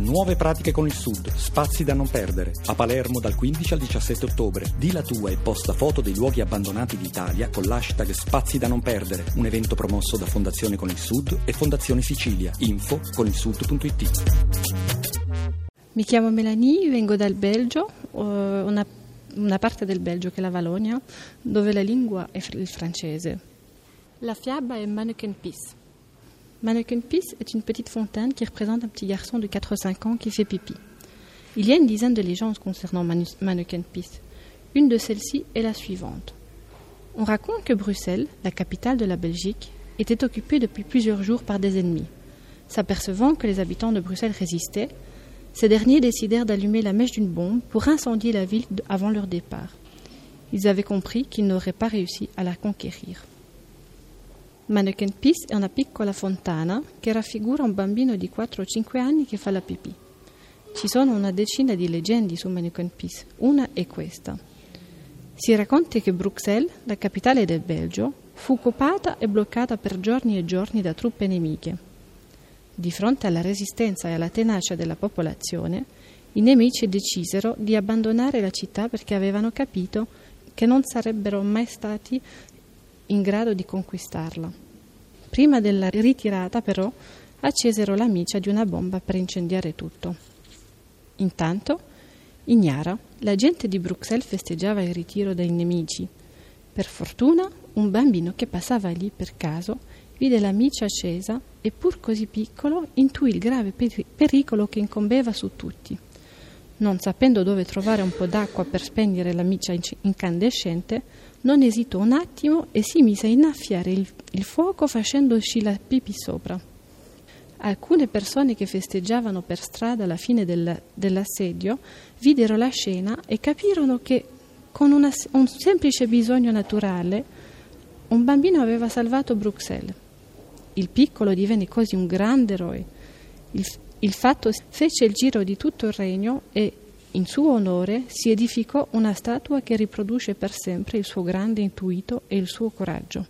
Nuove pratiche con il Sud, spazi da non perdere. A Palermo dal 15 al 17 ottobre. Di la tua e posta foto dei luoghi abbandonati d'Italia con l'hashtag Spazi da non perdere. Un evento promosso da Fondazione con il Sud e Fondazione Sicilia. Info con il sud.it. Mi chiamo Melanie, vengo dal Belgio, eh, una, una parte del Belgio che è la Valogna, dove la lingua è il francese. La fiaba est Mannequin Peace. Mannequin Peace est une petite fontaine qui représente un petit garçon de 4 5 ans qui fait pipi. Il y a une dizaine de légendes concernant Mannequin Peace. Une de celles-ci est la suivante. On raconte que Bruxelles, la capitale de la Belgique, était occupée depuis plusieurs jours par des ennemis. S'apercevant que les habitants de Bruxelles résistaient, ces derniers décidèrent d'allumer la mèche d'une bombe pour incendier la ville avant leur départ. Ils avaient compris qu'ils n'auraient pas réussi à la conquérir. Mannequin Peace è una piccola fontana che raffigura un bambino di 4 5 anni che fa la pipì. Ci sono una decina di leggende su Mannequin Peace, una è questa. Si racconta che Bruxelles, la capitale del Belgio, fu occupata e bloccata per giorni e giorni da truppe nemiche. Di fronte alla resistenza e alla tenacia della popolazione, i nemici decisero di abbandonare la città perché avevano capito che non sarebbero mai stati in grado di conquistarla. Prima della ritirata, però, accesero la miccia di una bomba per incendiare tutto. Intanto, ignara, la gente di Bruxelles festeggiava il ritiro dei nemici. Per fortuna, un bambino che passava lì per caso vide la miccia accesa e, pur così piccolo, intuì il grave pericolo che incombeva su tutti. Non sapendo dove trovare un po' d'acqua per spegnere la miccia incandescente, non esitò un attimo e si mise a innaffiare il, il fuoco facendoci la pipì sopra. Alcune persone che festeggiavano per strada la fine del, dell'assedio videro la scena e capirono che con una, un semplice bisogno naturale un bambino aveva salvato Bruxelles. Il piccolo divenne così un grande eroe. Il, il fatto fece il giro di tutto il regno e in suo onore si edificò una statua che riproduce per sempre il suo grande intuito e il suo coraggio.